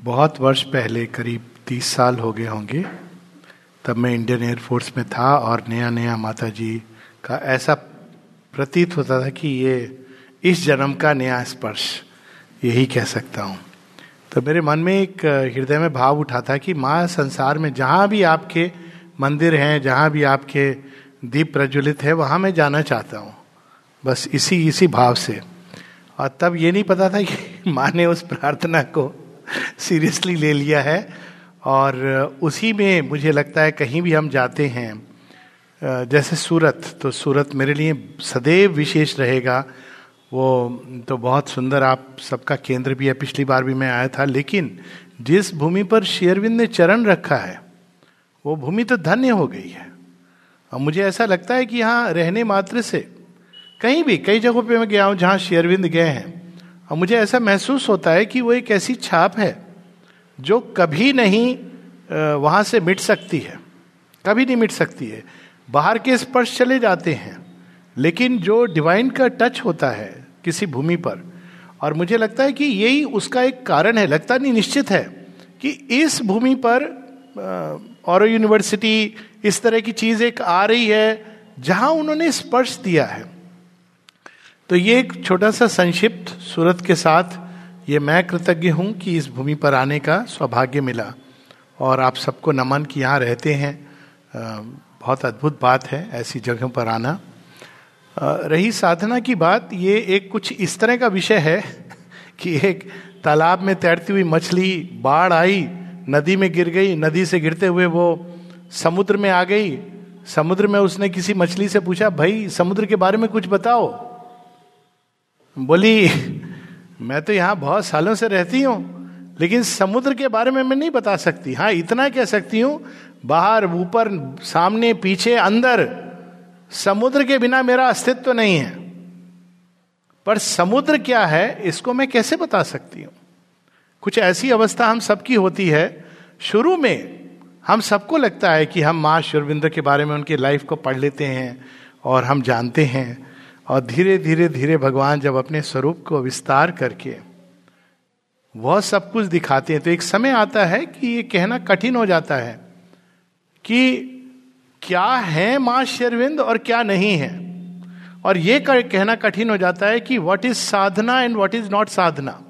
बहुत वर्ष पहले, करीब तीस साल हो गए होंगे, तब मैं इंडियन एयरफोर्स में था और नया नया माता जी का ऐसा प्रतीत होता था कि ये इस जन्म का नया स्पर्श, यही कह सकता हूँ। तो मेरे मन में एक हृदय में भाव उठा था कि माँ, संसार में जहाँ भी आपके मंदिर हैं, जहाँ भी आपके दीप प्रज्वलित है, वहाँ मैं जाना चाहता हूँ, बस इसी इसी भाव से। और तब ये नहीं पता था कि माँ ने उस प्रार्थना को सीरियसली ले लिया है और उसी में मुझे लगता है कहीं भी हम जाते हैं जैसे सूरत तो सूरत मेरे लिए सदैव विशेष रहेगा। वो तो बहुत सुंदर, आप सबका केंद्र भी है, पिछली बार भी मैं आया था, लेकिन जिस भूमि पर शेरविंद ने चरण रखा है, वो भूमि तो धन्य हो गई है। और मुझे ऐसा लगता है कि यहाँ रहने मात्र से कहीं भी, कई जगहों पे मैं गया हूँ जहाँ शेरविंद गए हैं। और मुझे ऐसा महसूस होता है कि वो एक ऐसी छाप है जो कभी नहीं वहाँ से मिट सकती है। कभी नहीं मिट सकती है। बाहर के स्पर्श चले जाते हैं, लेकिन जो डिवाइन का टच होता है किसी भूमि पर, और मुझे लगता है कि यही उसका एक कारण है। लगता नहीं, निश्चित है कि इस भूमि पर और यूनिवर्सिटी इस तरह की चीज़ एक आ रही है, जहाँ उन्होंने स्पर्श दिया है। तो ये एक छोटा सा संक्षिप्त सूरत के साथ ये मैं कृतज्ञ हूँ कि इस भूमि पर आने का सौभाग्य मिला। और आप सबको नमन कि यहाँ रहते हैं। बहुत अद्भुत बात है ऐसी जगहों पर आना। रही साधना की बात, ये एक कुछ इस तरह का विषय है कि एक तालाब में तैरती हुई मछली बाढ़ आई, नदी में गिर गई, नदी से गिरते हुए वो समुद्र में आ गई। समुद्र में उसने किसी मछली से पूछा, भाई, समुद्र के बारे में कुछ बताओ। बोली, मैं तो यहाँ बहुत सालों से रहती हूँ, लेकिन समुद्र के बारे में मैं नहीं बता सकती। हाँ इतना कह सकती हूँ, बाहर, ऊपर, सामने, पीछे, अंदर, समुद्र के बिना मेरा अस्तित्व तो नहीं है। पर समुद्र क्या है, इसको मैं कैसे बता सकती हूँ? कुछ ऐसी अवस्था हम सबकी होती है, शुरू में हम सबको लगता है कि हम माँ शुरविंदर के बारे में उनकी लाइफ को पढ़ लेते हैं और हम जानते हैं और धीरे धीरे धीरे भगवान जब अपने स्वरूप को विस्तार करके, वह सब कुछ दिखाते हैं तो एक समय आता है कि ये कहना कठिन हो जाता है कि क्या है माँ शेरविंद और क्या नहीं है। और ये कहना कठिन हो जाता है कि what is sadhana and what is not sadhana.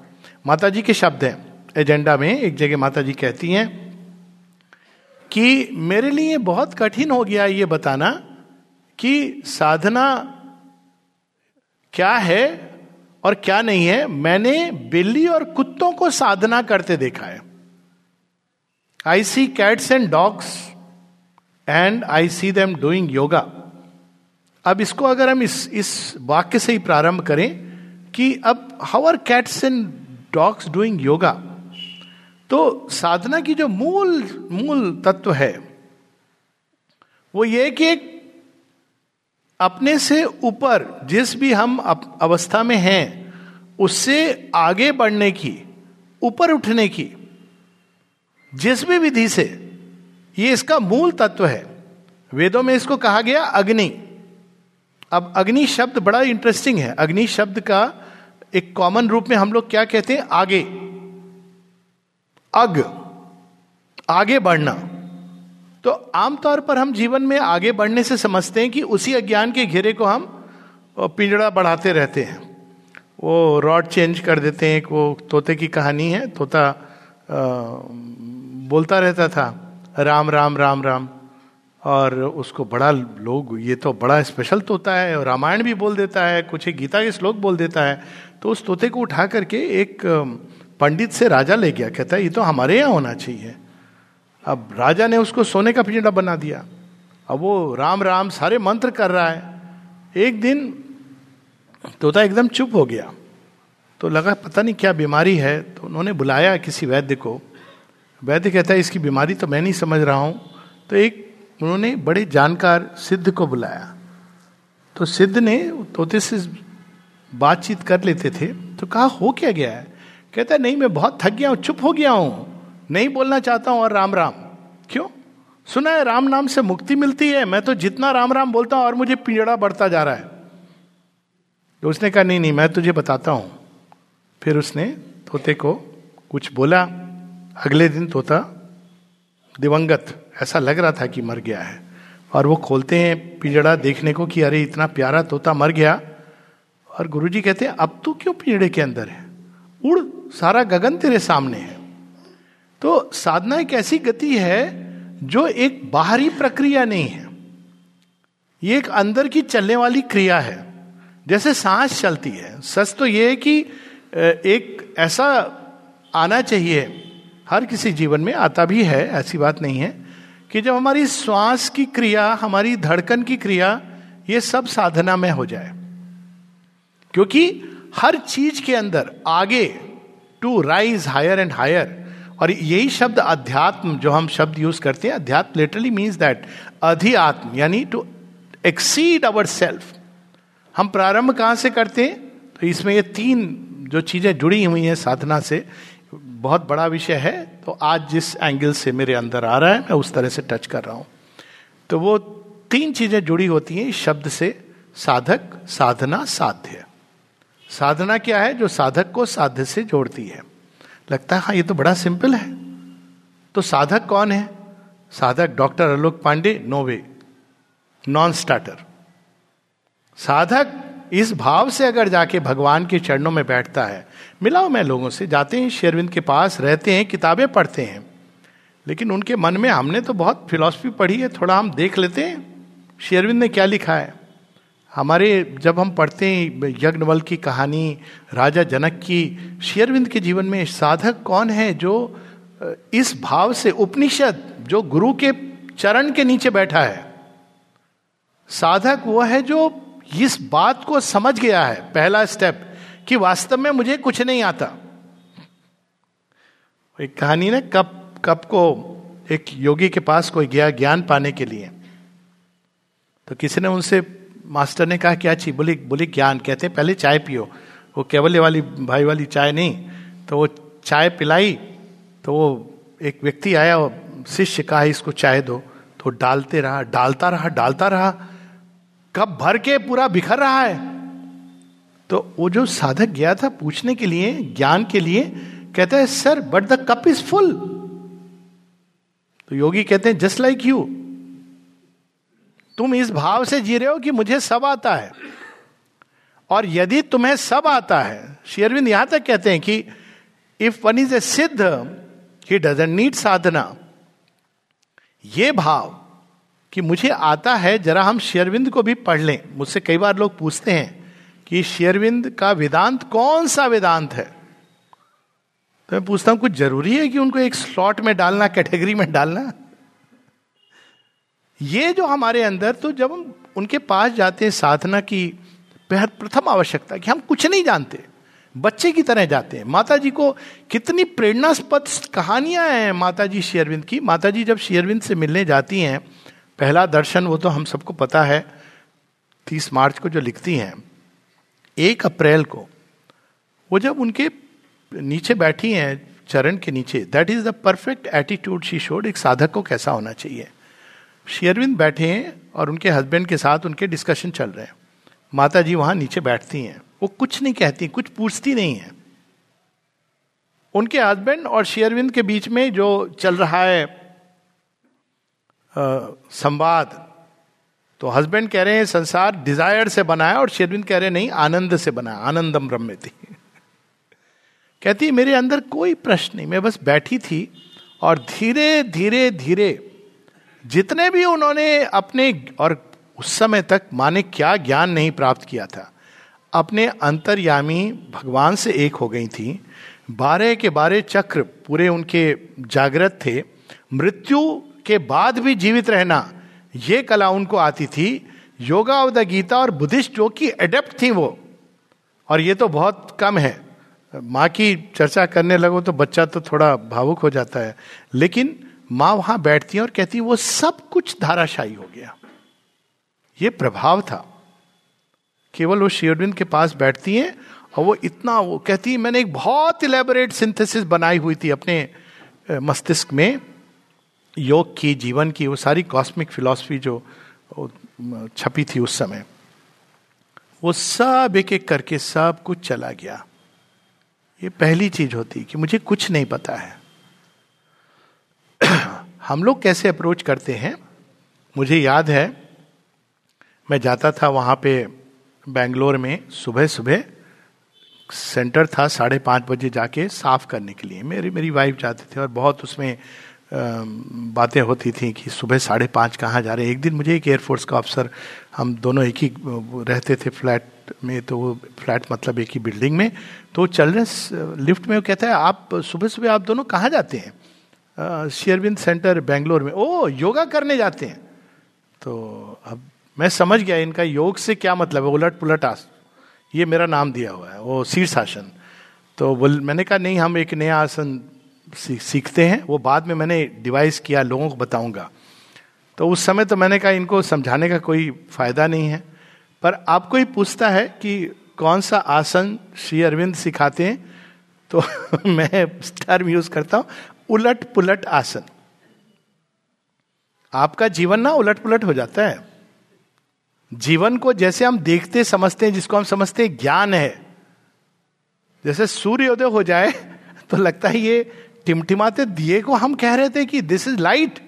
माता जी के शब्द हैं। एजेंडा में एक जगह माता जी कहती हैं कि मेरे लिए बहुत कठिन हो गया ये बताना कि साधना क्या है और क्या नहीं है, मैंने बिल्ली और कुत्तों को साधना करते देखा है। I see cats and dogs and I see them doing yoga अब इसको अगर हम इस इस वाक्य से ही प्रारंभ करें कि अब how are cats and dogs doing yoga तो साधना की जो मूल मूल तत्व है, वो ये कि एक अपने से ऊपर जिस भी हम अवस्था में हैं, उससे आगे बढ़ने की, ऊपर उठने की, जिस भी विधि से, ये इसका मूल तत्व है। वेदों में इसको कहा गया अग्नि। अब अग्नि शब्द बड़ा इंटरेस्टिंग है। अग्नि शब्द का एक कॉमन रूप में हम लोग क्या कहते हैं? आगे। अग। आगे बढ़ना। तो आमतौर पर हम जीवन में आगे बढ़ने से समझते हैं कि उसी अज्ञान के घेरे को हम पिंजड़ा बढ़ाते रहते हैं। वो रॉड चेंज कर देते हैं एक वो तोते की कहानी है तोता आ, बोलता रहता था राम राम राम राम और उसको बड़ा लोग ये तो बड़ा स्पेशल तोता है रामायण भी बोल देता है कुछ एक गीता के श्लोक बोल देता है। तो उस तोते को उठा करके एक पंडित से राजा ले गया कहता है ये तो हमारे यहाँ होना चाहिए। अब राजा ने उसको सोने का पिंजड़ा बना दिया। अब वो राम राम सारे मंत्र कर रहा है। एक दिन तोता एकदम चुप हो गया। तो लगा, पता नहीं क्या बीमारी है? तो उन्होंने बुलाया किसी वैद्य को। वैद्य कहता है, इसकी बीमारी तो मैं नहीं समझ रहा हूँ। तो एक उन्होंने बड़े जानकार सिद्ध को बुलाया। तो सिद्ध ने तोते से बातचीत कर लेते थे। तो कहा, हो क्या गया है? कहता है, नहीं, मैं बहुत थक गया हूँ, चुप हो गया हूँ। नहीं बोलना चाहता हूँ और राम राम। क्यों? सुना है राम नाम से मुक्ति मिलती है। मैं तो जितना राम राम बोलता हूँ और मुझे पिंजड़ा बढ़ता जा रहा है। तो उसने कहा, नहीं नहीं, मैं तुझे बताता हूँ। फिर उसने तोते को कुछ बोला। अगले दिन तोता दिवंगत, ऐसा लग रहा था कि मर गया है। और वो खोलते हैं पिंजड़ा देखने को कि अरे, इतना प्यारा तोता मर गया। और गुरुजी कहते हैं, अब तू क्यों पिंजड़े के अंदर है? उड़, सारा गगन तेरे सामने है। तो साधना एक ऐसी गति है जो एक बाहरी प्रक्रिया नहीं है। ये एक अंदर की चलने वाली क्रिया है। जैसे सांस चलती है। सच तो ये है कि एक ऐसा आना चाहिए। हर किसी जीवन में आता भी है, ऐसी बात नहीं है, कि जब हमारी श्वास की क्रिया, हमारी धड़कन की क्रिया, ये सब साधना में हो जाए। क्योंकि हर चीज़ के अंदर, आगे to rise higher and higher और यही शब्द अध्यात्म, जो हम शब्द यूज़ करते हैं, अध्यात्म लिटरली मीन्स दैट अधिआत्म, यानी टू एक्सीड अवर सेल्फ हम प्रारंभ कहाँ से करते हैं? तो इसमें ये तीन जो चीज़ें जुड़ी हुई हैं साधना से, बहुत बड़ा विषय है। तो आज जिस एंगल से मेरे अंदर आ रहा है, मैं उस तरह से टच कर रहा हूँ। तो वो तीन चीज़ें जुड़ी होती हैं इस शब्द से, साधक, साधना, साध्य। साधना क्या है? जो साधक को साध्य से जोड़ती है। लगता है हाँ ये तो बड़ा सिंपल है। तो साधक कौन है? साधक doctor Alok Pandey, no way non starter साधक इस भाव से अगर जाके भगवान के चरणों में बैठता है, मिलाओ मैं लोगों से, जाते हैं शेरविंद के पास, रहते हैं, किताबें पढ़ते हैं, लेकिन उनके मन में हमने तो बहुत फिलॉसफी पढ़ी है, थोड़ा हम देख लेते हैं, शेरविंद ने क्या लिखा है? हमारे जब हम पढ़ते हैं यज्ञवल की कहानी, राजा जनक की शेयरविंद के जीवन में साधक कौन है जो इस भाव से उपनिषद, जो गुरु के चरण के नीचे बैठा है? साधक वो है जो इस बात को समझ गया है, पहला स्टेप कि वास्तव में मुझे कुछ नहीं आता। एक कहानी ना, कब कब को एक योगी के पास कोई गया ज्ञान पाने के लिए। तो किसी ने उनसे मास्टर ने कहा, क्या चाहिए बोली बोली ज्ञान, कहते पहले चाय पियो। वो केवल वाली भाई वाली चाय नहीं तो वो चाय पिलाई तो वो एक व्यक्ति आया शिष्य कहा, इसको चाय दो। तो डालते रहा, डालता रहा डालता रहा कब भर के पूरा बिखर रहा है। तो वो जो साधक गया था पूछने के लिए, ज्ञान के लिए, कहता है, sir, but the cup is full. तो योगी कहते हैं, जस्ट लाइक यू। तुम इस भाव से जी रहे हो कि मुझे सब आता है। और यदि तुम्हें सब आता है शेरविंद यहाँ तक कहते हैं कि इफ़ वन इज़ ए सिद्ध ही डजेंट नीड साधना ये भाव कि मुझे आता है, जरा हम शेरविंद को भी पढ़ लें। मुझसे कई बार लोग पूछते हैं कि शेरविंद का वेदांत कौन सा वेदांत है? तो मैं पूछता हूँ, कुछ ज़रूरी है कि उनको एक स्लॉट में डालना कैटेगरी में डालना? ये जो हमारे अंदर तो जब हम उनके पास जाते हैं साधना की, बेहद प्रथम आवश्यकता कि हम कुछ नहीं जानते, बच्चे की तरह जाते हैं। माता जी को कितनी प्रेरणास्पद कहानियाँ हैं माता जी शेयरविंद की। माता जी जब शेयरविंद से मिलने जाती हैं, पहला दर्शन वो तो हम सबको पता है, तीस मार्च को जो लिखती हैं, एक अप्रैल को, वो जब उनके नीचे बैठी हैं, चरण के नीचे that is the perfect attitude she showed एक साधक को कैसा होना चाहिए। शेयरविंद बैठे हैं और उनके हस्बैंड के साथ उनके डिस्कशन चल रहे हैं। माता जी वहाँ नीचे बैठती हैं। वो कुछ नहीं कहती, कुछ पूछती नहीं है। उनके हस्बैंड और शेयरविंद के बीच में जो चल रहा है संवाद तो हस्बैंड कह रहे हैं, संसार डिज़ायर से बना है और शेरविंद कह रहे हैं, नहीं, आनंद से बना आनंदम ब्रह्म थी कहती, मेरे अंदर कोई प्रश्न नहीं, मैं बस बैठी थी और धीरे धीरे धीरे जितने भी उन्होंने अपने और उस समय तक माने क्या ज्ञान नहीं प्राप्त किया था, अपने अंतर्यामी भगवान से एक हो गई थी। बारह के बारह चक्र पूरे उनके जागृत थे। मृत्यु के बाद भी जीवित रहना, ये कला उनको आती थी। योगा ऑफ़ द गीता और बुद्धिस्ट जो कि एडेप्ट थी वो। और ये तो बहुत कम है। माँ की चर्चा करने लगो तो बच्चा तो थोड़ा भावुक हो जाता है। लेकिन माँ वहाँ बैठती है और कहती है, वो सब कुछ धाराशाही हो गया। ये प्रभाव था। केवल वो शेरविंद के पास बैठती हैं और वो इतना वो कहती है, मैंने एक बहुत इलेबोरेट सिंथेसिस बनाई हुई थी अपने मस्तिष्क में। योग की, जीवन की, वो सारी कॉस्मिक फिलॉसफी जो छपी थी उस समय। वो सब एक एक करके सब कुछ चला गया। ये पहली चीज़ होती कि मुझे कुछ नहीं पता है। हम लोग कैसे अप्रोच करते हैं? मुझे याद है, मैं जाता था वहाँ पे बेंगलोर में सुबह सुबह। सेंटर था साढ़े पाँच बजे जाके साफ़ करने के लिए। मेरी मेरी वाइफ जाते थे और बहुत उसमें बातें होती थी कि सुबह साढ़े पाँच कहाँ जा रहे एक दिन मुझे एक एयरफोर्स का अफसर हम दोनों एक ही रहते थे फ्लैट में तो वो फ्लैट मतलब एक ही बिल्डिंग में। तो चल रहे लिफ्ट में वो कहता है, आप सुबह सुबह आप दोनों कहाँ जाते हैं? शेयरबिंद सेंटर बेंगलोर में। ओ योगा करने जाते हैं। तो अब मैं समझ गया इनका योग से क्या मतलब है। उलट पुलट आस। ये मेरा नाम दिया हुआ है। वो शीर्षासन। तो बोल, मैंने कहा, नहीं, हम एक नया आसन सीखते हैं। वो बाद में मैंने डिवाइस किया, लोगों को बताऊँगा। तो उस समय तो मैंने कहा, इनको समझाने का कोई फ़ायदा नहीं है। पर आपको ही पूछता है कि कौन सा आसन श्री अरविंद सिखाते हैं तो मैं टर्म यूज़ करता हूँ। उलट पुलट आसन। आपका जीवन ना उलट पुलट हो जाता है। जीवन को जैसे हम देखते समझते हैं, जिसको हम समझते हैं, ज्ञान है। जैसे सूर्योदय हो जाए तो लगता है ये टिमटिमाते दिए को हम कह रहे थे कि दिस इज़ लाइट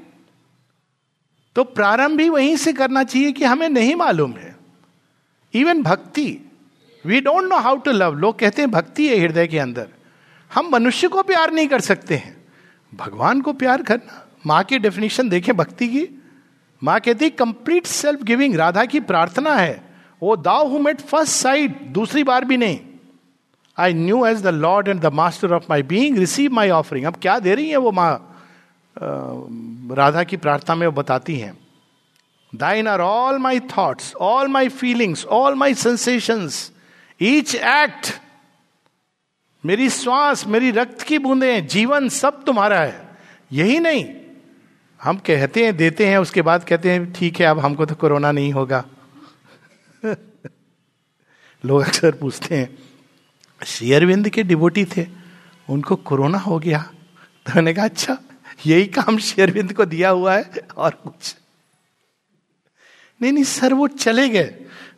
तो प्रारंभ ही वहीं से करना चाहिए कि हमें नहीं मालूम है। Even bhakti we don't know how to love लोग कहते हैं, भक्ति है हृदय के अंदर। हम मनुष्य को प्यार नहीं कर सकते हैं। भगवान को प्यार करना। माँ की डेफिनेशन देखें भक्ति की। माँ कहती कंप्लीट सेल्फ गिविंग राधा की प्रार्थना है। वो दाव हु मेट फ़र्स्ट साइड दूसरी बार भी नहीं। I knew as the Lord and the master of my being receive my offering अब क्या दे रही है वो माँ? राधा की प्रार्थना में वो बताती हैं। Thine are all my thoughts all my feelings all my sensations each act मेरी श्वास, मेरी रक्त की बूंदे, जीवन सब तुम्हारा है। यही नहीं। हम कहते हैं, देते हैं, उसके बाद कहते हैं, ठीक है, अब हमको तो कोरोना नहीं होगा। लोग अक्सर पूछते हैं शेयरविंद के डिबोटी थे, उनको कोरोना हो गया? तो मैंने कहा अच्छा यही काम शेयरविंद को दिया हुआ है, और कुछ। नहीं नहीं, सर, वो चले गए।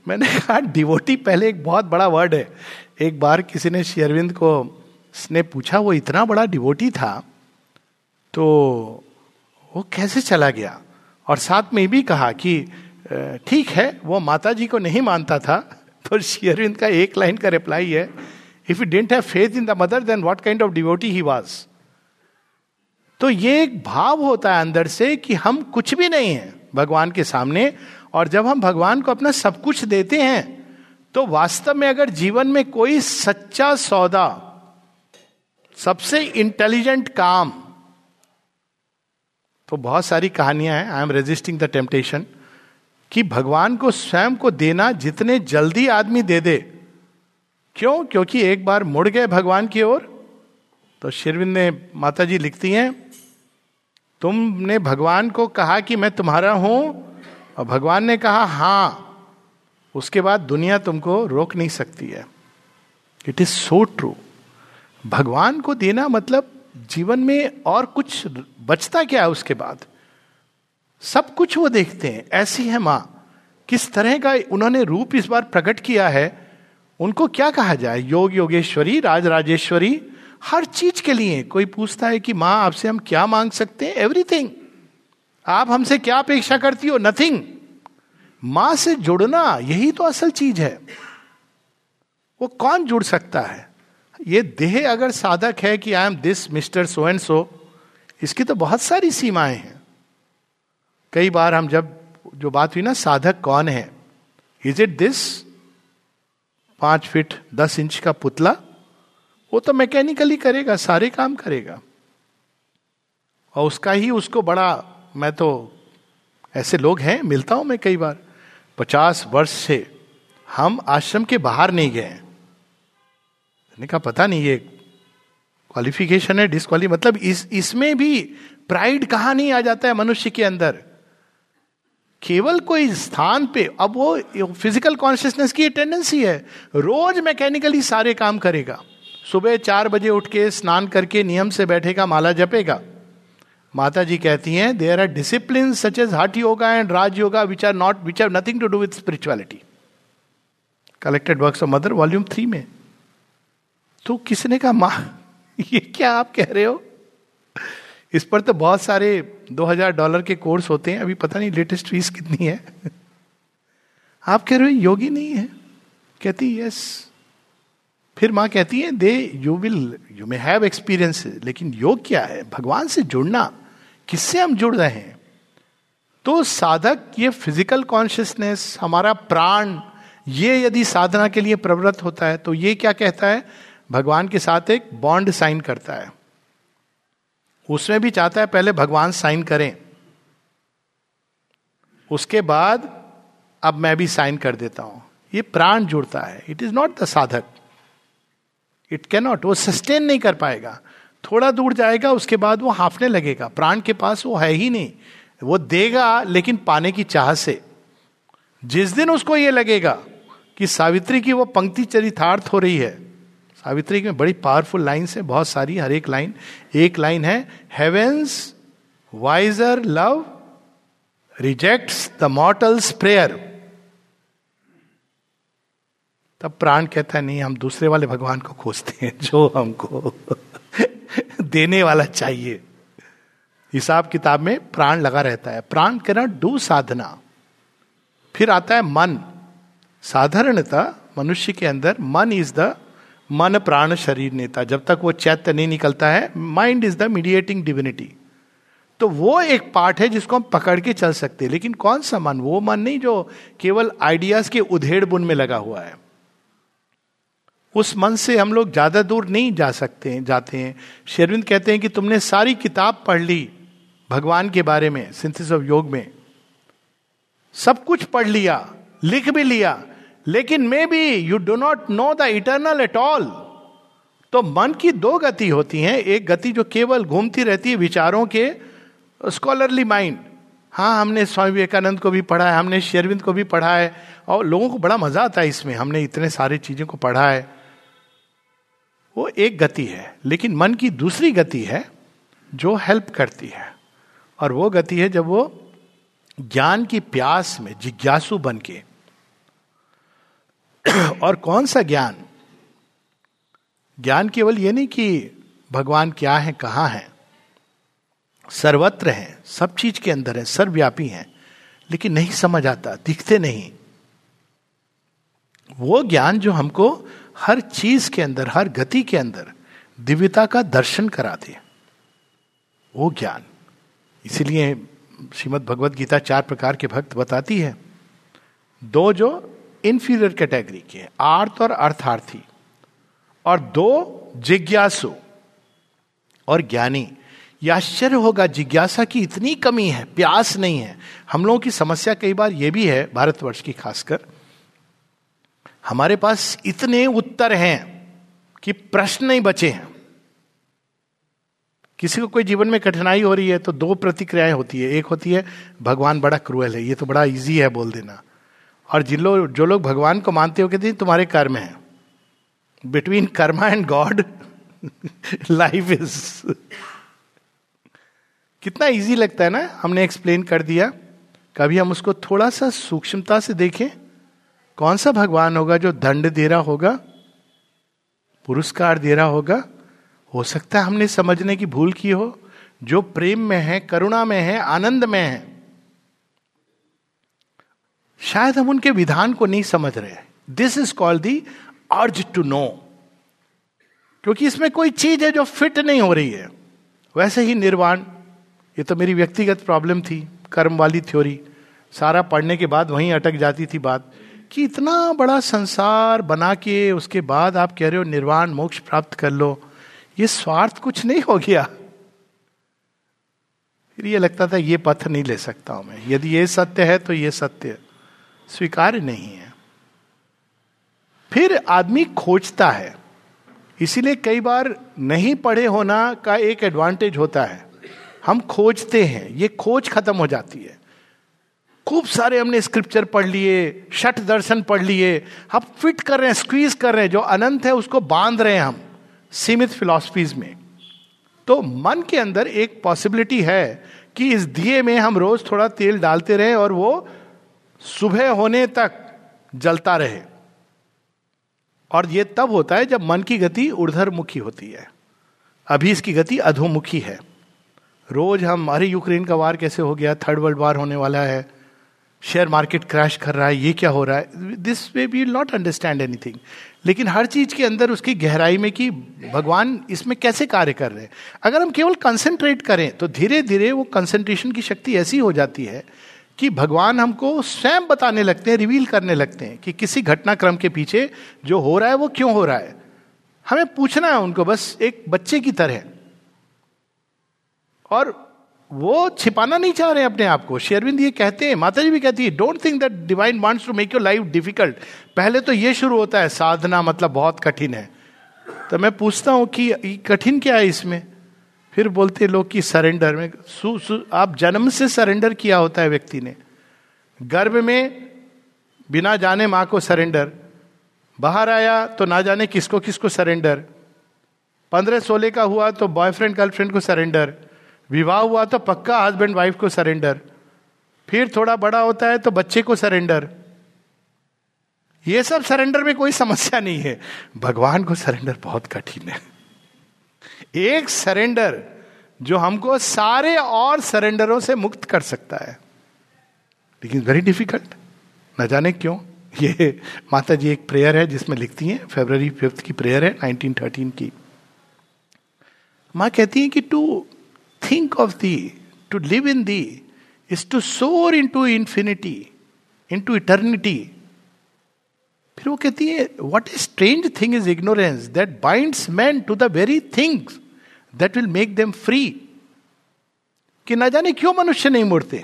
मैंने कहा, डिवोटी पहले एक बहुत बड़ा वर्ड है। एक बार किसी ने शेयरविंद को ने पूछा, वो इतना बड़ा डिवोटी था तो वो कैसे चला गया? और साथ में भी कहा कि ठीक है, वो माता जी को नहीं मानता था तो शेयरविंद का एक लाइन का रिप्लाई है if you don't have faith in the mother then what kind of devotee he was तो ये एक भाव होता है अंदर से कि हम कुछ भी नहीं है भगवान के सामने, और जब हम भगवान को अपना सब कुछ देते हैं तो वास्तव में अगर जीवन में कोई सच्चा सौदा, सबसे इंटेलिजेंट काम तो बहुत सारी कहानियाँ हैं I am resisting the temptation कि भगवान को स्वयं को देना जितने जल्दी आदमी दे दे। क्यों? क्योंकि एक बार मुड़ गए भगवान की ओर तो शिरविंद ने माता जी लिखती हैं, तुमने भगवान को कहा कि मैं तुम्हारा हूँ? और भगवान ने कहा, हाँ। उसके बाद दुनिया तुमको रोक नहीं सकती है। इट इज़ सो ट्रू भगवान को देना मतलब जीवन में और कुछ बचता क्या है उसके बाद? सब कुछ वो देखते हैं। ऐसी है माँ। किस तरह का उन्होंने रूप इस बार प्रकट किया है, उनको क्या कहा जाए? योग योगेश्वरी, राज राजेश्वरी, हर चीज़ के लिए कोई पूछता है कि माँ, आपसे हम क्या मांग सकते हैं? एवरीथिंग आप हमसे क्या अपेक्षा करती हो? नथिंग माँ से जुड़ना यही तो असल चीज़ है। वो कौन जुड़ सकता है? ये देह अगर साधक है कि I am this mister so and so इसकी तो बहुत सारी सीमाएँ हैं। कई बार हम जब, जो बात हुई ना, साधक कौन है? इज़ इट दिस पाँच फीट दस इंच का पुतला? वो तो मैकेनिकली करेगा, सारे काम करेगा। और उसका ही उसको बड़ा, मैं तो ऐसे लोग हैं, मिलता हूँ मैं कई बार। पचास वर्ष से हम आश्रम के बाहर नहीं गए मैंने कहा, पता नहीं, ये क्वालिफिकेशन है डिसक्वाली मतलब इस, इसमें भी प्राइड कहा नहीं आ जाता है मनुष्य के अंदर? केवल कोई स्थान पे, अब वो फ़िज़िकल कॉन्शियसनेस की टेंडेंसी है। रोज मैकेनिकली सारे काम करेगा। सुबह चार बजे उठ के स्नान करके नियम से बैठेगा, माला जपेगा। माता जी कहती हैं there are discipline such as hatha yoga and raja yoga which are not which have nothing to do with spirituality collected works of mother volume three में। तो किसने कहा, माँ, ये क्या आप कह रहे हो? इस पर तो बहुत सारे 2000 डॉलर के कोर्स होते हैं, अभी पता नहीं लेटेस्ट फ़ीस कितनी है। आप कह रहे हो, योगी नहीं है। कहती यस फिर माँ कहती है, they you will you may have experience लेकिन योग क्या है? भगवान से जुड़ना, किससे हम जुड़ रहे हैं? तो साधक, ये फ़िज़िकल कॉन्शियसनेस हमारा प्राण, ये यदि साधना के लिए प्रवृत्त होता है तो ये क्या कहता है? भगवान के साथ एक बॉन्ड साइन करता है। उसमें भी चाहता है पहले भगवान साइन करें। उसके बाद, अब मैं भी साइन कर देता हूँ। ये प्राण जुड़ता है। It is not the sadhak. It cannot वो सस्टेन नहीं कर पाएगा। थोड़ा दूर जाएगा, उसके बाद वो हाफने लगेगा। प्राण के पास वो है ही नहीं। वो देगा, लेकिन पाने की चाह से। जिस दिन उसको ये लगेगा कि सावित्री की वो पंक्ति चरितार्थ हो रही है, सावित्री में बड़ी पावरफुल लाइन्स है, बहुत सारी, हर एक लाइन एक लाइन है heaven's wiser love rejects the mortal's prayer तब प्राण कहता है, नहीं, हम दूसरे वाले भगवान को खोजते हैं, जो हमको देने वाला चाहिए। हिसाब किताब में प्राण लगा रहता है। प्राण कैनॉट डू साधना। फिर आता है मन। साधारणतः मनुष्य के अंदर मन इज़ द मन प्राण शरीर नेता। जब तक वो चैत्य नहीं निकलता है mind is the mediating divinity तो वो एक पार्ट है जिसको हम पकड़ के चल सकते हैं। लेकिन कौन सा मन? वो मन नहीं जो केवल आइडियाज़ के उधेड़ बुन में लगा हुआ है। उस मन से हम लोग ज़्यादा दूर नहीं जा सकते हैं, जाते हैं। शेरविंद कहते हैं कि तुमने सारी किताब पढ़ ली भगवान के बारे में सिंथिस ऑफ़ योग में। सब कुछ पढ़ लिया, लिख भी लिया, लेकिन maybe you do not know the eternal at all तो मन की दो गति होती हैं, एक गति जो केवल घूमती रहती है विचारों के स्कॉलरली माइंड हाँ हमने स्वामी विवेकानंद को भी पढ़ा है, हमने शेरविंद को भी पढ़ा है, और लोगों को बड़ा मज़ा आता है इसमें, हमने इतने सारी चीज़ों को पढ़ा है। वो एक गति है, लेकिन मन की दूसरी गति है जो हेल्प करती है। और वो गति है जब वो ज्ञान की प्यास में जिज्ञासु बन के और कौन सा ज्ञान? ज्ञान केवल ये नहीं कि भगवान क्या है, कहाँ है। सर्वत्र है, सब चीज़ के अंदर है, सर्वव्यापी है, लेकिन नहीं समझ आता, दिखते नहीं। वो ज्ञान जो हमको हर चीज़ के अंदर, हर गति के अंदर दिव्यता का दर्शन कराते वो ज्ञान। इसीलिए श्रीमद भगवत गीता चार प्रकार के भक्त बताती है। दो जो इंफीरियर कैटेगरी के आर्थ और अर्थार्थी, और दो जिज्ञासु और ज्ञानी। यह आश्चर्य होगा, जिज्ञासा की इतनी कमी है, प्यास नहीं है। हम लोगों की समस्या कई बार यह भी है, भारतवर्ष की खासकर हमारे पास इतने उत्तर हैं कि प्रश्न नहीं बचे हैं। किसी को कोई जीवन में कठिनाई हो रही है तो दो प्रतिक्रियाएँ होती है। एक होती है, भगवान बड़ा क्रूअल है, ये तो बड़ा इजी है बोल देना। और जिन लोग, जो लोग भगवान को मानते हो कहते हैं तुम्हारे कर्म है। Between karma and God life is कितना इजी लगता है ना? हमने एक्सप्लेन कर दिया। कभी हम उसको थोड़ा सा सूक्ष्मता से देखें। कौन सा भगवान होगा जो दंड दे रहा होगा? पुरस्कार दे रहा होगा? हो सकता है हमने समझने की भूल की हो। जो प्रेम में है, करुणा में है, आनंद में है, शायद हम उनके विधान को नहीं समझ रहे दिस इज़ कॉल्ड दी अर्ज़ टू नो क्योंकि इसमें कोई चीज़ है जो फिट नहीं हो रही है। वैसे ही निर्वाण, ये तो मेरी व्यक्तिगत प्रॉब्लम थी, कर्म वाली थ्योरी सारा पढ़ने के बाद वहीं अटक जाती थी बात। कि इतना बड़ा संसार बना के उसके बाद आप कह रहे हो निर्वाण, मोक्ष प्राप्त कर लो, ये स्वार्थ कुछ नहीं हो गया। फिर ये लगता था, ये पथ नहीं ले सकता हूँ मैं। यदि ये सत्य है तो ये सत्य स्वीकार्य नहीं है। फिर आदमी खोजता है। इसीलिए कई बार नहीं पढ़े होना का एक एडवांटेज होता है। हम खोजते हैं, ये खोज खत्म हो जाती है। खूब सारे हमने स्क्रिप्चर पढ़ लिए शठ दर्शन पढ़ लिए, हम फिट कर रहे हैं स्क्वीज कर रहे हैं, जो अनंत है उसको बाँध रहे हैं हम, सीमित फिलॉसफीज में। तो मन के अंदर एक पॉसिबिलिटी है कि इस दिए में हम रोज थोड़ा तेल डालते रहे और वो सुबह होने तक जलता रहे। और ये तब होता है जब मन की गति ऊर्धरमुखी होती है। अभी इसकी गति अधोमुखी है। रोज हम, अरे, यूक्रेन का वार कैसे हो गया? थर्ड वर्ल्ड वार होने वाला है। शेयर मार्केट क्रैश कर रहा है ये क्या हो रहा है this way we not understand anything लेकिन हर चीज़ के अंदर उसकी गहराई में कि भगवान इसमें कैसे कार्य कर रहे हैं अगर हम केवल कंसेंट्रेट करें तो धीरे धीरे वो कंसेंट्रेशन की शक्ति ऐसी हो जाती है कि भगवान हमको स्वयं बताने लगते हैं रिवील करने लगते हैं कि किसी घटनाक्रम के पीछे जो हो रहा है वो क्यों हो रहा है हमें पूछना है उनको बस एक बच्चे की तरह और वो छिपाना नहीं चाह रहे अपने आप को। शेरविंद ये कहते हैं माता जी भी कहती है don't think that divine wants to make your life difficult पहले तो ये शुरू होता है साधना मतलब बहुत कठिन है। तो मैं पूछता हूँ कि कठिन क्या है इसमें? फिर बोलते लोग कि सरेंडर में सु, सु, आप जन्म से सरेंडर किया होता है व्यक्ति ने। गर्भ में बिना जाने माँ को सरेंडर बाहर आया तो ना जाने किसको किसको सरेंडर पंद्रह सोलह का हुआ तो बॉयफ्रेंड गर्लफ्रेंड को सरेंडर विवाह हुआ तो पक्का हस्बैंड वाइफ को सरेंडर फिर थोड़ा बड़ा होता है तो बच्चे को सरेंडर ये सब सरेंडर में कोई समस्या नहीं है। भगवान को सरेंडर बहुत कठिन है। एक सरेंडर जो हमको सारे और सरेंडरों से मुक्त कर सकता है। लेकिन वेरी डिफ़िकल्ट न जाने क्यों। ये माता जी एक प्रेयर है जिसमें लिखती हैं। फेबर फिफ्थ की प्रेयर है 1913 की। माँ कहती है कि to think of thee, to live in thee, is to soar into infinity, into eternity. फिर वो कहती है what a strange thing is ignorance that binds man to the very things that will make them free कि ना जाने क्यों मनुष्य नहीं मुड़ते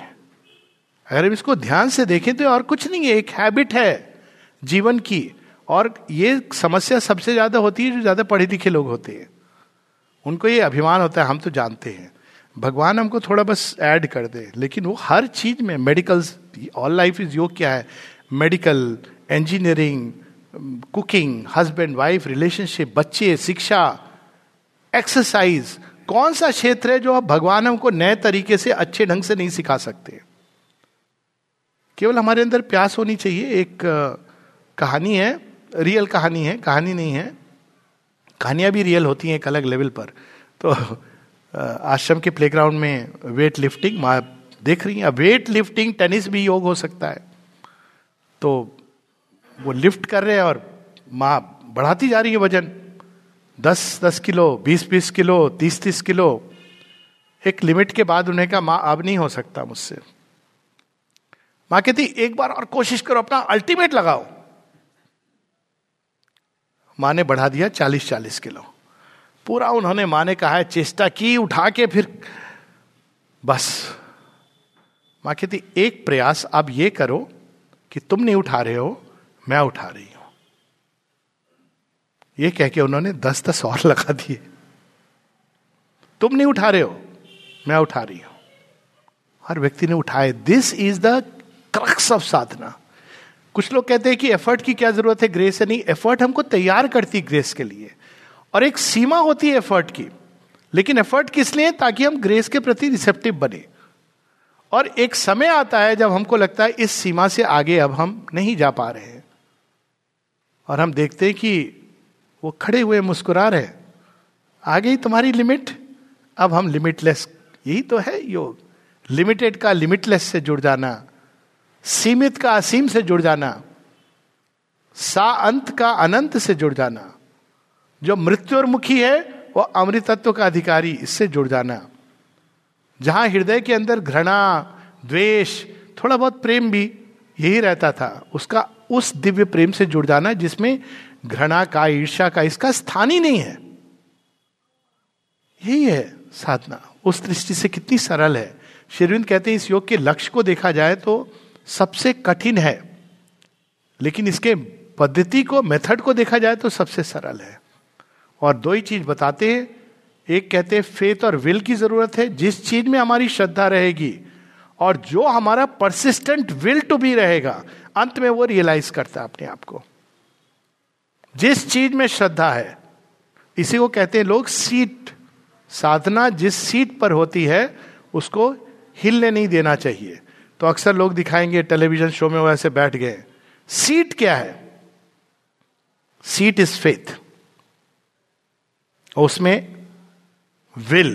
अगर हम इसको ध्यान से देखें तो और कुछ नहीं है एक हैबिट है जीवन की। और ये समस्या सबसे ज़्यादा होती है जो ज़्यादा पढ़े लिखे लोग होते हैं। उनको ये अभिमान होता है हम तो जानते हैं। भगवान हमको थोड़ा बस ऐड कर दे, लेकिन वो हर चीज़ में मेडिकल ऑल लाइफ इज़ योग क्या है? Medical engineering cooking husband wife relationship बच्चे, शिक्षा एक्सरसाइज कौन सा क्षेत्र है जो आप भगवान हमको नए तरीके से अच्छे ढंग से नहीं सिखा सकते? केवल हमारे अंदर प्यास होनी चाहिए। एक कहानी है रियल कहानी है, कहानी नहीं है। कहानियाँ भी रियल होती हैं एक अलग लेवल पर। तो आश्रम के प्लेग्राउंड में वेट लिफ्टिंग माँ, देख रही हैं वेट लिफ्टिंग टेनिस भी योग हो सकता है। तो वो लिफ्ट कर रहे हैं और माँ, बढ़ाती जा रही है वज़न। दस दस किलो, बीस बीस किलो, तीस तीस किलो, एक लिमिट के बाद उन्हें कहा, माँ, अब नहीं हो सकता मुझसे। माँ कहती, एक बार और कोशिश करो, अपना अल्टीमेट लगाओ। माँ ने बढ़ा दिया चालीस चालीस किलो। पूरा उन्होंने माने कहा है, चेष्टा की, उठा के फिर बस। माँ कहती, एक प्रयास अब ये करो कि तुम नहीं उठा रहे हो, मैं उठा रही हूँ। ये कह के उन्होंने दस दस और लगा दिए। तुम नहीं उठा रहे हो, मैं उठा रही हूँ। हर व्यक्ति ने उठाए। This is the crux of sadhana कुछ लोग कहते हैं कि एफर्ट की क्या ज़रूरत है? ग्रेस है नहीं एफर्ट हमको तैयार करती ग्रेस के लिए। और एक सीमा होती है एफर्ट की। लेकिन एफर्ट किस लिए? ताकि हम ग्रेस के प्रति रिसेप्टिव बने। और एक समय आता है जब हमको लगता है इस सीमा से आगे अब हम नहीं जा पा रहे हैं। और हम देखते हैं कि वो खड़े हुए मुस्कुरा रहे आ गई तुम्हारी लिमिट अब हम लिमिटलेस यही तो है योग। लिमिटेड का लिमिटलेस से जुड़ जाना, सीमित का असीम से जुड़ जाना सा अंत का अनंत से जुड़ जाना। जो मृत्यु और मुखी है, वो अमृतत्व का अधिकारी, इससे जुड़ जाना। जहाँ हृदय के अंदर घृणा, द्वेष, थोड़ा बहुत प्रेम भी यही रहता था, उसका उस दिव्य प्रेम से जुड़ जाना, जिसमें घृणा का ईर्षा का, इसका स्थान ही नहीं है। यही है साधना। उस दृष्टि से कितनी सरल है। शेरविंद कहते हैं, इस योग के लक्ष्य को देखा जाए तो सबसे कठिन है, लेकिन इसके पद्धति को, मेथड को देखा जाए तो सबसे सरल है। और दो ही चीज़ बताते हैं। एक कहते हैं फेथ और विल की ज़रूरत है, जिस चीज़ में हमारी श्रद्धा रहेगी और जो हमारा परसिस्टेंट विल टू बी रहेगा। अंत में वो रियलाइज़ करता है अपने आप को। जिस चीज़ में श्रद्धा है, इसी को कहते हैं लोग सीट साधना जिस सीट पर होती है, उसको हिलने नहीं देना चाहिए। तो अक्सर लोग दिखाएँगे टेलीविज़न शो में वैसे बैठ गए। सीट क्या है? सीट इज़ फेथ उसमें विल,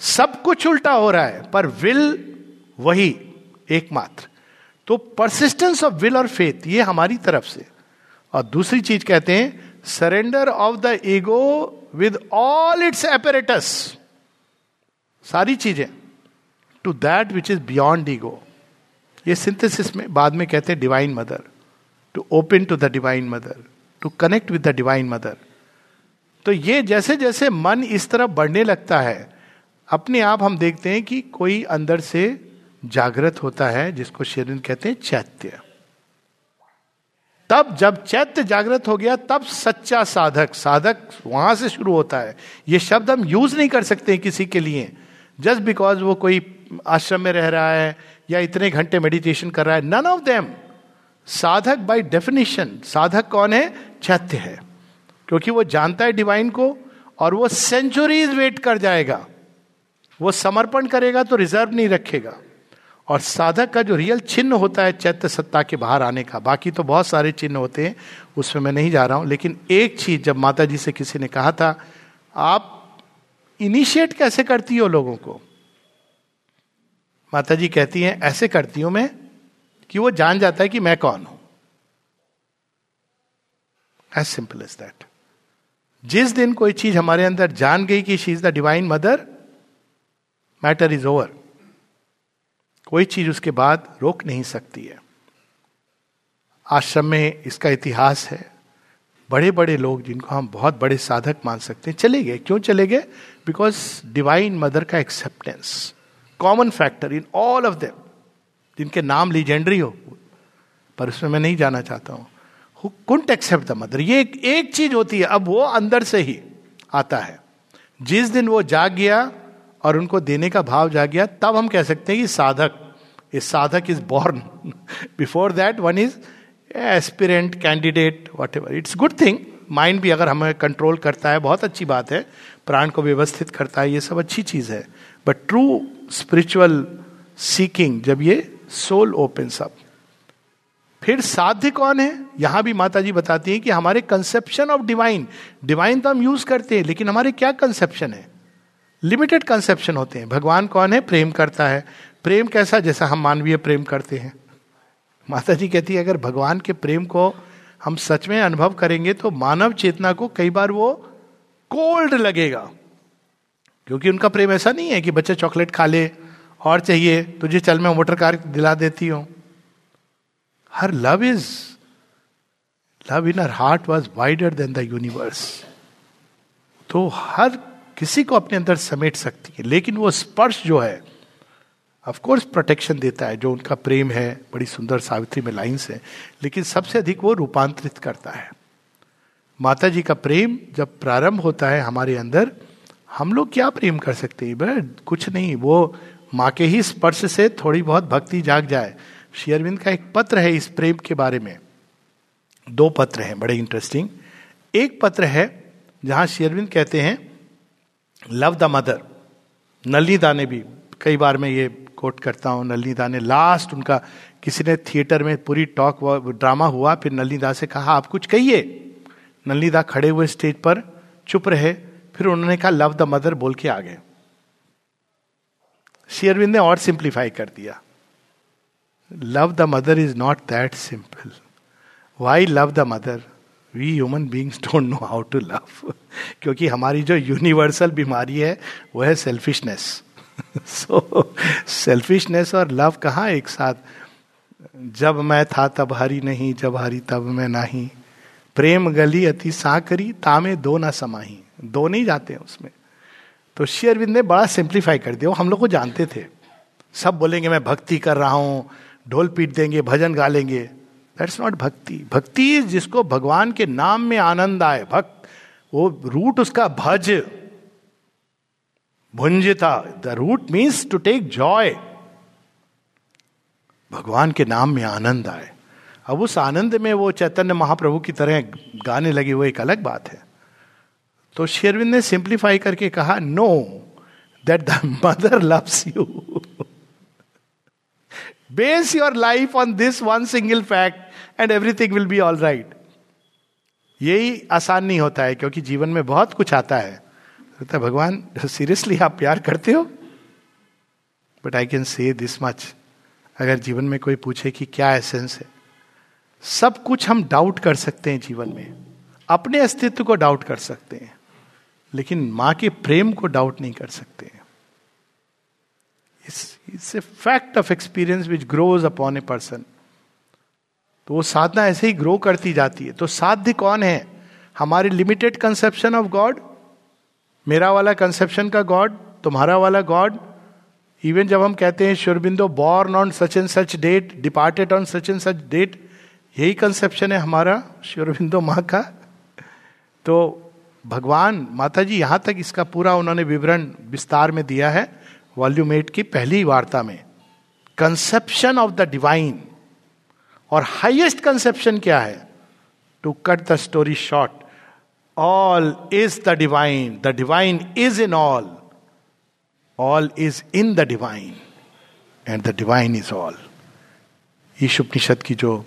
सब कुछ उल्टा हो रहा है, पर विल वही, एकमात्र। तो परसिस्टेंस ऑफ़ विल और फेथ ये हमारी तरफ़ से। और दूसरी चीज़ कहते हैं surrender of the ego with all its apparatus सारी चीज़ें to that which is beyond ego ये सिंथेसिस में, बाद में कहते हैं divine mother to open to the divine mother to connect with the divine mother तो ये जैसे जैसे मन इस तरह बढ़ने लगता है, अपने आप हम देखते हैं कि कोई अंदर से जागृत होता है, जिसको शेरिन कहते हैं चैत्य। तब जब चैत्य जागृत हो गया, तब सच्चा साधक साधक वहाँ से शुरू होता है। ये शब्द हम यूज़ नहीं कर सकते किसी के लिए। जस्ट बिकॉज़ वो कोई आश्रम में रह रहा है, या इतने घंटे मेडिटेशन कर रहा है none of them sadhak by definition साधक कौन है? चैत्य है। क्योंकि वो जानता है डिवाइन को और वो सेंचुरीज वेट कर जाएगा। वो समर्पण करेगा तो रिज़र्व नहीं रखेगा। और साधक का जो रियल चिन्ह होता है चैत्य सत्ता के बाहर आने का, बाकी तो बहुत सारे चिन्ह होते हैं, उसमें मैं नहीं जा रहा हूँ। लेकिन एक चीज़ जब माता जी से किसी ने कहा था, आप इनिशिएट कैसे करती हो लोगों को? माता जी कहती हैं, ऐसे करती हूँ मैं कि वो जान जाता है कि मैं कौन हूँ. एज सिंपल इज़ दैट जिस दिन कोई चीज़ हमारे अंदर जान गई कि she is the divine mother matter is over कोई चीज़ उसके बाद रोक नहीं सकती है। आश्रम में इसका इतिहास है। बड़े बड़े लोग जिनको हम बहुत बड़े साधक मान सकते हैं, चले गए। क्यों चले गए? बिकॉज़ डिवाइन मदर का acceptance common factor in all of them जिनके नाम लीजेंडरी हो, पर उसमें मैं नहीं जाना चाहता हूँ। कुंट एक्सेप्ट द मदर ये एक, एक चीज़ होती है अब वो अंदर से ही आता है। जिस दिन वो जाग गया और उनको देने का भाव जाग गया तब हम कह सकते हैं कि साधक इस साधक is born before that one is aspirant candidate whatever it's good thing mind भी अगर हमें कंट्रोल करता है बहुत अच्छी बात है। प्राण को व्यवस्थित करता है ये सब अच्छी चीज़ है। बट ट्रू स्पिरिचुअल सीकिंग जब ये सोल ओपन अप फिर साध्य कौन है? यहाँ भी माता जी बताती हैं कि हमारे कंसेप्शन ऑफ़ डिवाइन डिवाइन तो हम यूज़ करते हैं, लेकिन हमारे क्या कंसेप्शन है? लिमिटेड कंसेप्शन होते हैं। भगवान कौन है? प्रेम करता है। प्रेम कैसा? जैसा हम मानवीय प्रेम करते हैं। माता जी कहती है, अगर भगवान के प्रेम को हम सच में अनुभव करेंगे तो मानव चेतना को कई बार वो कोल्ड लगेगा। क्योंकि उनका प्रेम ऐसा नहीं है कि बच्चे चॉकलेट खा ले, और चाहिए, तुझे चल मैं मोटर कार दिला देती हूँ। Her love is love in her heart was wider than the universe तो हर किसी को अपने अंदर समेट सकती है, लेकिन वो स्पर्श जो है ऑफकोर्स प्रोटेक्शन देता है, जो उनका प्रेम है, बड़ी सुंदर सावित्री में लाइन्स है, लेकिन सबसे अधिक वो रूपांतरित करता है। माता जी का प्रेम जब प्रारंभ होता है हमारे अंदर, हम लोग क्या प्रेम कर सकते हैं? कुछ नहीं, वो माँ के ही स्पर्श से थोड़ी बहुत भक्ति जाग जाए। शेयरविंद का एक पत्र है इस प्रेम के बारे में। दो पत्र हैं, बड़े इंटरेस्टिंग एक पत्र है जहाँ शेयरविंद कहते हैं लव द मदर नलिदा ने भी, कई बार मैं ये कोट करता हूँ नलिदा ने लास्ट उनका किसी ने थिएटर में पूरी टॉक ड्रामा हुआ, फिर नलिदा से कहा, आप कुछ कहिए? नलिदा खड़े हुए स्टेज पर चुप रहे, फिर उन्होंने कहा लव द मदर बोल के आ गए। शेयरविंद ने और सिंप्लीफाई कर दिया। Love the mother is not that simple why love the mother we human beings don't know how to love क्योंकि हमारी जो यूनिवर्सल बीमारी है वो है सेल्फिशनेस सो सेल्फिशनेस और लव कहाँ एक साथ जब मैं था तब हरी नहीं जब हरी तब मैं नहीं प्रेम गली अति साकरी तामे दो ना समाही दो नहीं जाते हैं उसमें तो शेयरविंद ने बड़ा सिंप्लीफाई कर दिया। हम लोग को जानते थे। सब बोलेंगे, मैं भक्ति कर रहा हूँ ढोल पीट देंगे, भजन गा लेंगे। दैट्स नॉट भक्ति भक्ति जिसको भगवान के नाम में आनंद आए। भक्त, वो रूट उसका भज, भुंजता। The root means to take joy भगवान के नाम में आनंद आए। अब उस आनंद में वो चैतन्य महाप्रभु की तरह गाने लगे वो एक अलग बात है। तो शेरविंद ने सिंप्लीफाई करके कहा know that the mother loves you base your life on this one single fact and everything will be all right यही आसान नहीं होता है, क्योंकि जीवन में बहुत कुछ आता है। कहता भगवान सीरियसली आप प्यार करते हो? But I can say this much अगर जीवन में कोई पूछे कि क्या एसेंस है, सब कुछ हम डाउट कर सकते हैं जीवन में। अपने अस्तित्व को डाउट कर सकते हैं, लेकिन माँ के प्रेम को डाउट नहीं कर सकते it's a fact of experience which grows upon a person तो वो साधना ऐसे ही ग्रो करती जाती है। तो साध्य कौन है? हमारी लिमिटेड कंसेप्शन ऑफ़ गॉड मेरा वाला कंसेप्शन का गॉड तुम्हारा वाला गॉड इवन जब हम कहते हैं, Sri Aurobindo born on such and such date departed on such and such date यही कंसेप्शन है हमारा, शुरबिंदो माँ का। तो भगवान माता जी यहाँ तक इसका पूरा उन्होंने विवरण विस्तार में दिया है। वॉल्यूम एट की पहली वार्ता में कंसेप्शन ऑफ़ द डिवाइन और हाइएस्ट कंसेप्शन क्या है? To cut the story short all is the divine the divine is in all all is in the divine and the divine is all Isha Upanishad की जो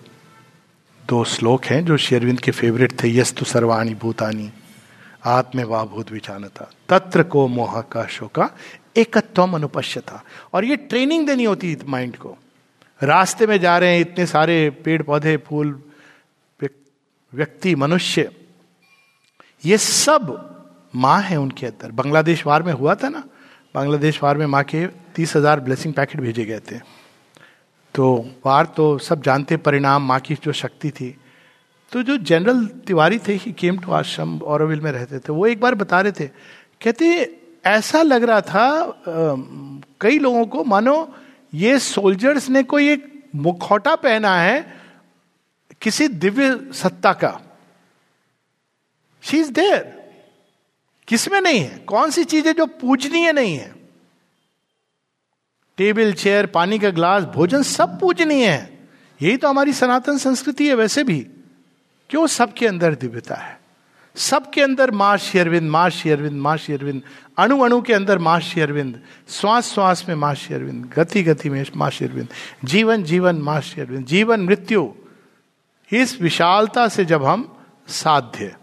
दो श्लोक हैं, जो शेरविंद के फेवरेट थे, यस्तु सर्वाणी भूतानी आत्मे वा भूत विचानता तत्र को मोह का शोका एकत्वम अनुपश्यता। और ये ट्रेनिंग देनी होती है माइंड को। रास्ते में जा रहे हैं इतने सारे पेड़, पौधे, फूल व्यक्ति, मनुष्य। ये सब माँ है उनके अंदर। बांग्लादेश वार में हुआ था ना? बांग्लादेश वार में माँ के तीस हज़ार ब्लेसिंग पैकेट भेजे गए थे। तो वार तो सब जानते परिणाम, माँ की जो शक्ति थी। तो जो जनरल तिवारी थे ही केम टू आश्रम औरविल में रहते थे, वो एक बार बता रहे थे। कहते ऐसा लग रहा था आ, कई लोगों को मानो ये सोल्जर्स ने कोई एक मुखौटा पहना है किसी दिव्य सत्ता का। शी इज़ देयर किसमें नहीं है? कौन सी चीज़ें जो पूजनीय नहीं है? टेबल चेयर पानी का ग्लास भोजन सब पूजनीय है। यही तो हमारी सनातन संस्कृति है वैसे भी। क्यों सबके अंदर दिव्यता है? सबके अंदर माँ शेरविंद माँ शेरविंद माँ शेरविंद अणु अणु के अंदर माँ अरविंद, श्वास श्वास में माँ अरविंद, गति गति में माँ अरविंद, जीवन जीवन माँ शेरविंद जीवन मृत्यु। इस विशालता से जब हम साध्य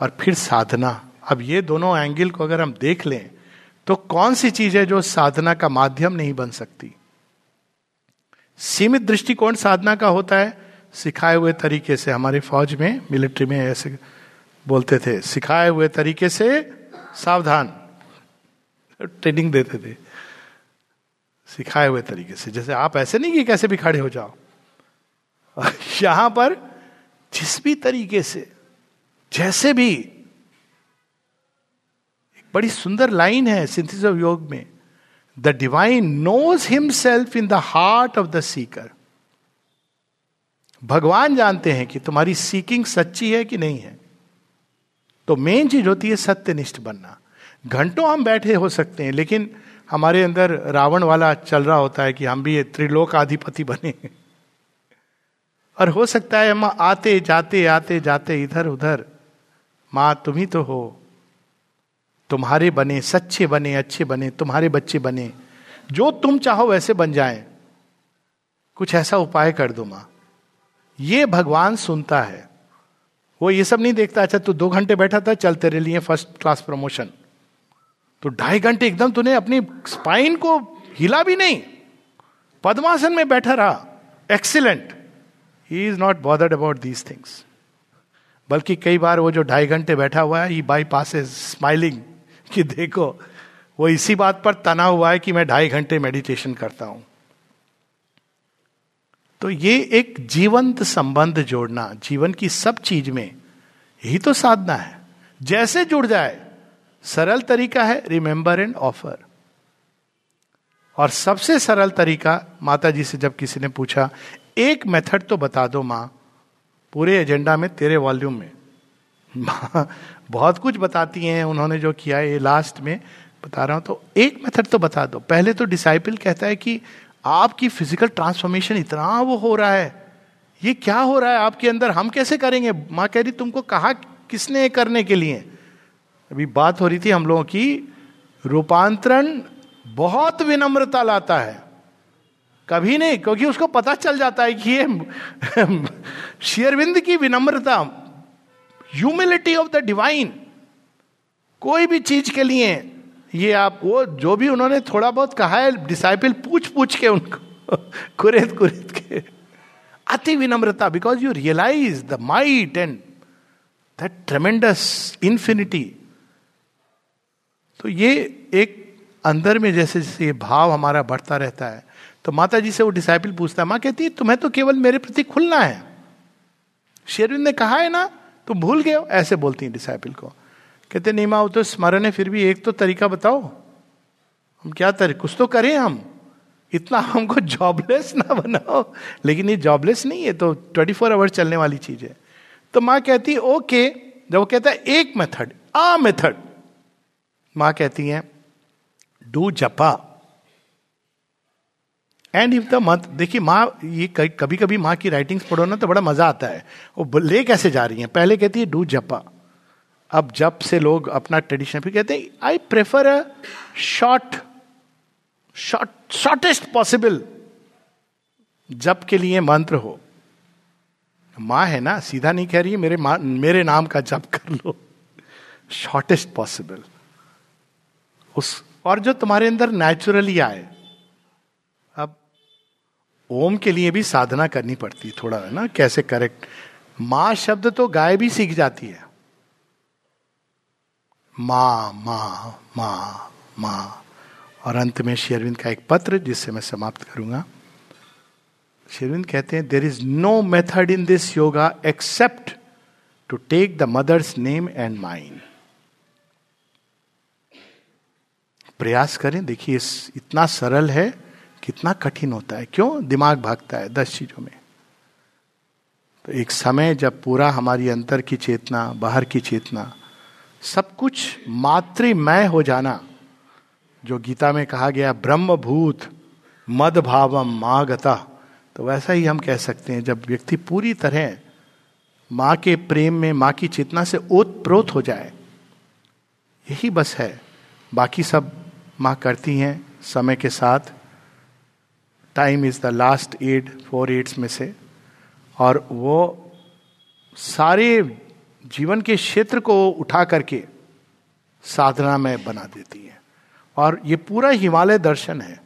और फिर साधना। अब ये दोनों एंगल को अगर हम देख लें तो कौन सी चीज़ है जो साधना का माध्यम नहीं बन सकती? सीमित दृष्टिकोण साधना का होता है। सिखाए हुए तरीके से हमारे फौज में मिलिट्री में ऐसे बोलते थे, सिखाए हुए तरीके से सावधान। ट्रेनिंग देते थे। सिखाए हुए तरीके से। जैसे आप ऐसे नहीं कि कैसे भी खड़े हो जाओ। यहाँ पर जिस भी तरीके से, जैसे भी, एक बड़ी सुंदर लाइन है सिंथिस ऑफ़ योग में। The divine knows himself in the heart of the seeker भगवान जानते हैं कि तुम्हारी सीकिंग सच्ची है कि नहीं है। तो मेन चीज़ होती है सत्यनिष्ठ बनना। घंटों हम बैठे हो सकते हैं, लेकिन हमारे अंदर रावण वाला चल रहा होता है कि हम भी त्रिलोक अधिपति बने। और हो सकता है हम आते, जाते आते, जाते, इधर, उधर। माँ, तुम ही तो हो। तुम्हारे बने, सच्चे बने, अच्छे बने, तुम्हारे बच्चे बने। जो तुम चाहो वैसे बन जाए। कुछ ऐसा उपाय कर दो माँ। ये भगवान सुनता है। वो ये सब नहीं देखता अच्छा तू दो घंटे बैठा था, चल तेरे लिए फ़र्स्ट क्लास प्रमोशन तो ढाई घंटे एकदम तूने अपनी स्पाइन को हिला भी नहीं। पद्मासन में बैठा रहा। Excellent he is not bothered about these things बल्कि कई बार वो जो ढाई घंटे बैठा हुआ है ही बाई पास स्माइलिंग कि देखो, वो इसी बात पर तना हुआ है कि मैं ढाई घंटे मेडिटेशन करता हूँ। तो ये एक जीवंत संबंध जोड़ना, जीवन की सब चीज़ में, यही तो साधना है। जैसे जुड़ जाए, सरल तरीका है रिमेंबर एंड ऑफ़र और सबसे सरल तरीका माता जी से जब किसी ने पूछा, एक मेथड तो बता दो माँ, पूरे एजेंडा में, तेरे वॉल्यूम में। बहुत कुछ बताती हैं, उन्होंने जो किया है लास्ट में बता रहा हूँ तो एक मेथड तो बता दो। पहले तो डिसाइपल कहता है कि आपकी फ़िज़िकल ट्रांसफॉर्मेशन इतना वो हो रहा है। ये क्या हो रहा है आपके अंदर? हम कैसे करेंगे? माँ कह रही, तुमको कहा किसने करने के लिए? अभी बात हो रही थी हम लोगों की, रूपांतरण बहुत विनम्रता लाता है। कभी नहीं, क्योंकि उसको पता चल जाता है कि ये शेयरविंद की विनम्रता ह्यूमिलिटी ऑफ़ द डिवाइन कोई भी चीज़ के लिए ये आप, वो जो भी उन्होंने थोड़ा बहुत कहा है डिसाइपल पूछ पूछ के उनको कुरेद कुरेद के। अति विनम्रता because you realize the might and that tremendous infinity तो ये एक अंदर में जैसे जैसे ये भाव हमारा बढ़ता रहता है तो माता जी से वो डिसाइपल पूछता है, माँ कहती है, तुम्हें तो केवल मेरे प्रति खुलना है। शेरविंद ने कहा है ना, तुम भूल गए हो? ऐसे बोलती है डिसाइपल को। कहते, नहीं माँ, वो तो स्मरण है, फिर भी एक तो तरीका बताओ। हम क्या तरीके कुछ तो करें हम। इतना हमको जॉबलेस ना बनाओ। लेकिन ये जॉबलेस नहीं है तो ट्वेंटी फोर आवर्स चलने वाली चीज़ है। तो माँ कहती, ओके। जब वो कहता है, एक मेथड आ मेथड माँ कहती है, डू जपा। एंड इफ़ द मंथ देखिए माँ, ये कभी कभी माँ की राइटिंग्स पढ़ो ना तो बड़ा मज़ा आता है। वो ले कैसे जा रही है? पहले कहती है, डू जपा। अब जब से लोग अपना ट्रेडिशन फिर कहते हैं I prefer a short short shortest possible जप के लिए मंत्र हो। माँ है ना, सीधा नहीं कह रही है, मेरे मेरे नाम का जप कर लो। शॉर्टेस्ट पॉसिबल उस, और जो तुम्हारे अंदर नेचुरली आए, अब ओम के लिए भी साधना करनी पड़ती है थोड़ा, है ना? कैसे करेक्ट माँ शब्द तो गाय भी सीख जाती है। माँ माँ माँ माँ। और अंत में शेरविंद का एक पत्र, जिससे मैं समाप्त करूँगा। शेरविंद कहते हैं there is no method in this yoga except to take the mother's name and mind प्रयास करें, देखिए इतना सरल है, कितना कठिन होता है। क्यों? दिमाग भागता है दस चीज़ों में। तो एक समय जब पूरा हमारी अंतर की चेतना, बाहर की चेतना सब कुछ मातृमय हो जाना, जो गीता में कहा गया ब्रह्म भूत मद भावम माँ गता तो वैसा ही हम कह सकते हैं, जब व्यक्ति पूरी तरह माँ के प्रेम में, माँ की चेतना से ओत प्रोत हो जाए, यही बस है। बाकी सब माँ करती हैं समय के साथ। Time is the last aid four aids में से। और वो सारे जीवन के क्षेत्र को उठा करके साधना में बना देती है। और ये पूरा हिमालय दर्शन है।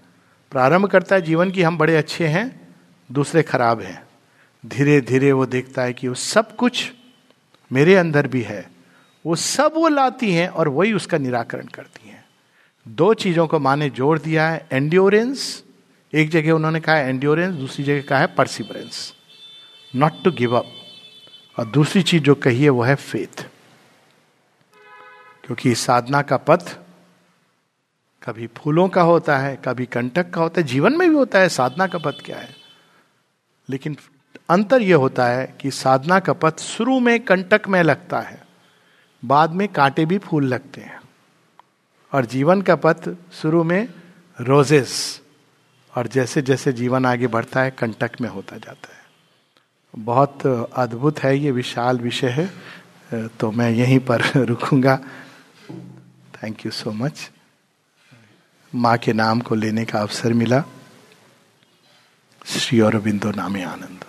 प्रारंभ करता है जीवन की हम बड़े अच्छे हैं, दूसरे खराब हैं। धीरे धीरे वो देखता है कि वो सब कुछ मेरे अंदर भी है। वो सब वो लाती हैं और वही उसका निराकरण करती हैं। दो चीज़ों को माने जोड़ दिया है एंड्योरेंस एक जगह उन्होंने कहा है एंड्योरेंस दूसरी जगह कहा है perseverance not to give up और दूसरी चीज़ जो कही है वो है फेथ क्योंकि साधना का पथ कभी फूलों का होता है, कभी कंटक का होता है, जीवन में भी होता है, साधना का पथ क्या है? लेकिन अंतर यह होता है कि साधना का पथ शुरू में कंटक में लगता है, बाद में कांटे भी फूल लगते हैं। और जीवन का पथ शुरू में रोजेस और जैसे जैसे जीवन आगे बढ़ता है, कंटक में होता जाता है। बहुत अद्भुत है, ये विशाल विषय है तो मैं यहीं पर रुकूँगा। थैंक यू सो मच माँ के नाम को लेने का अवसर मिला। श्री अरविंदो नामे आनंद।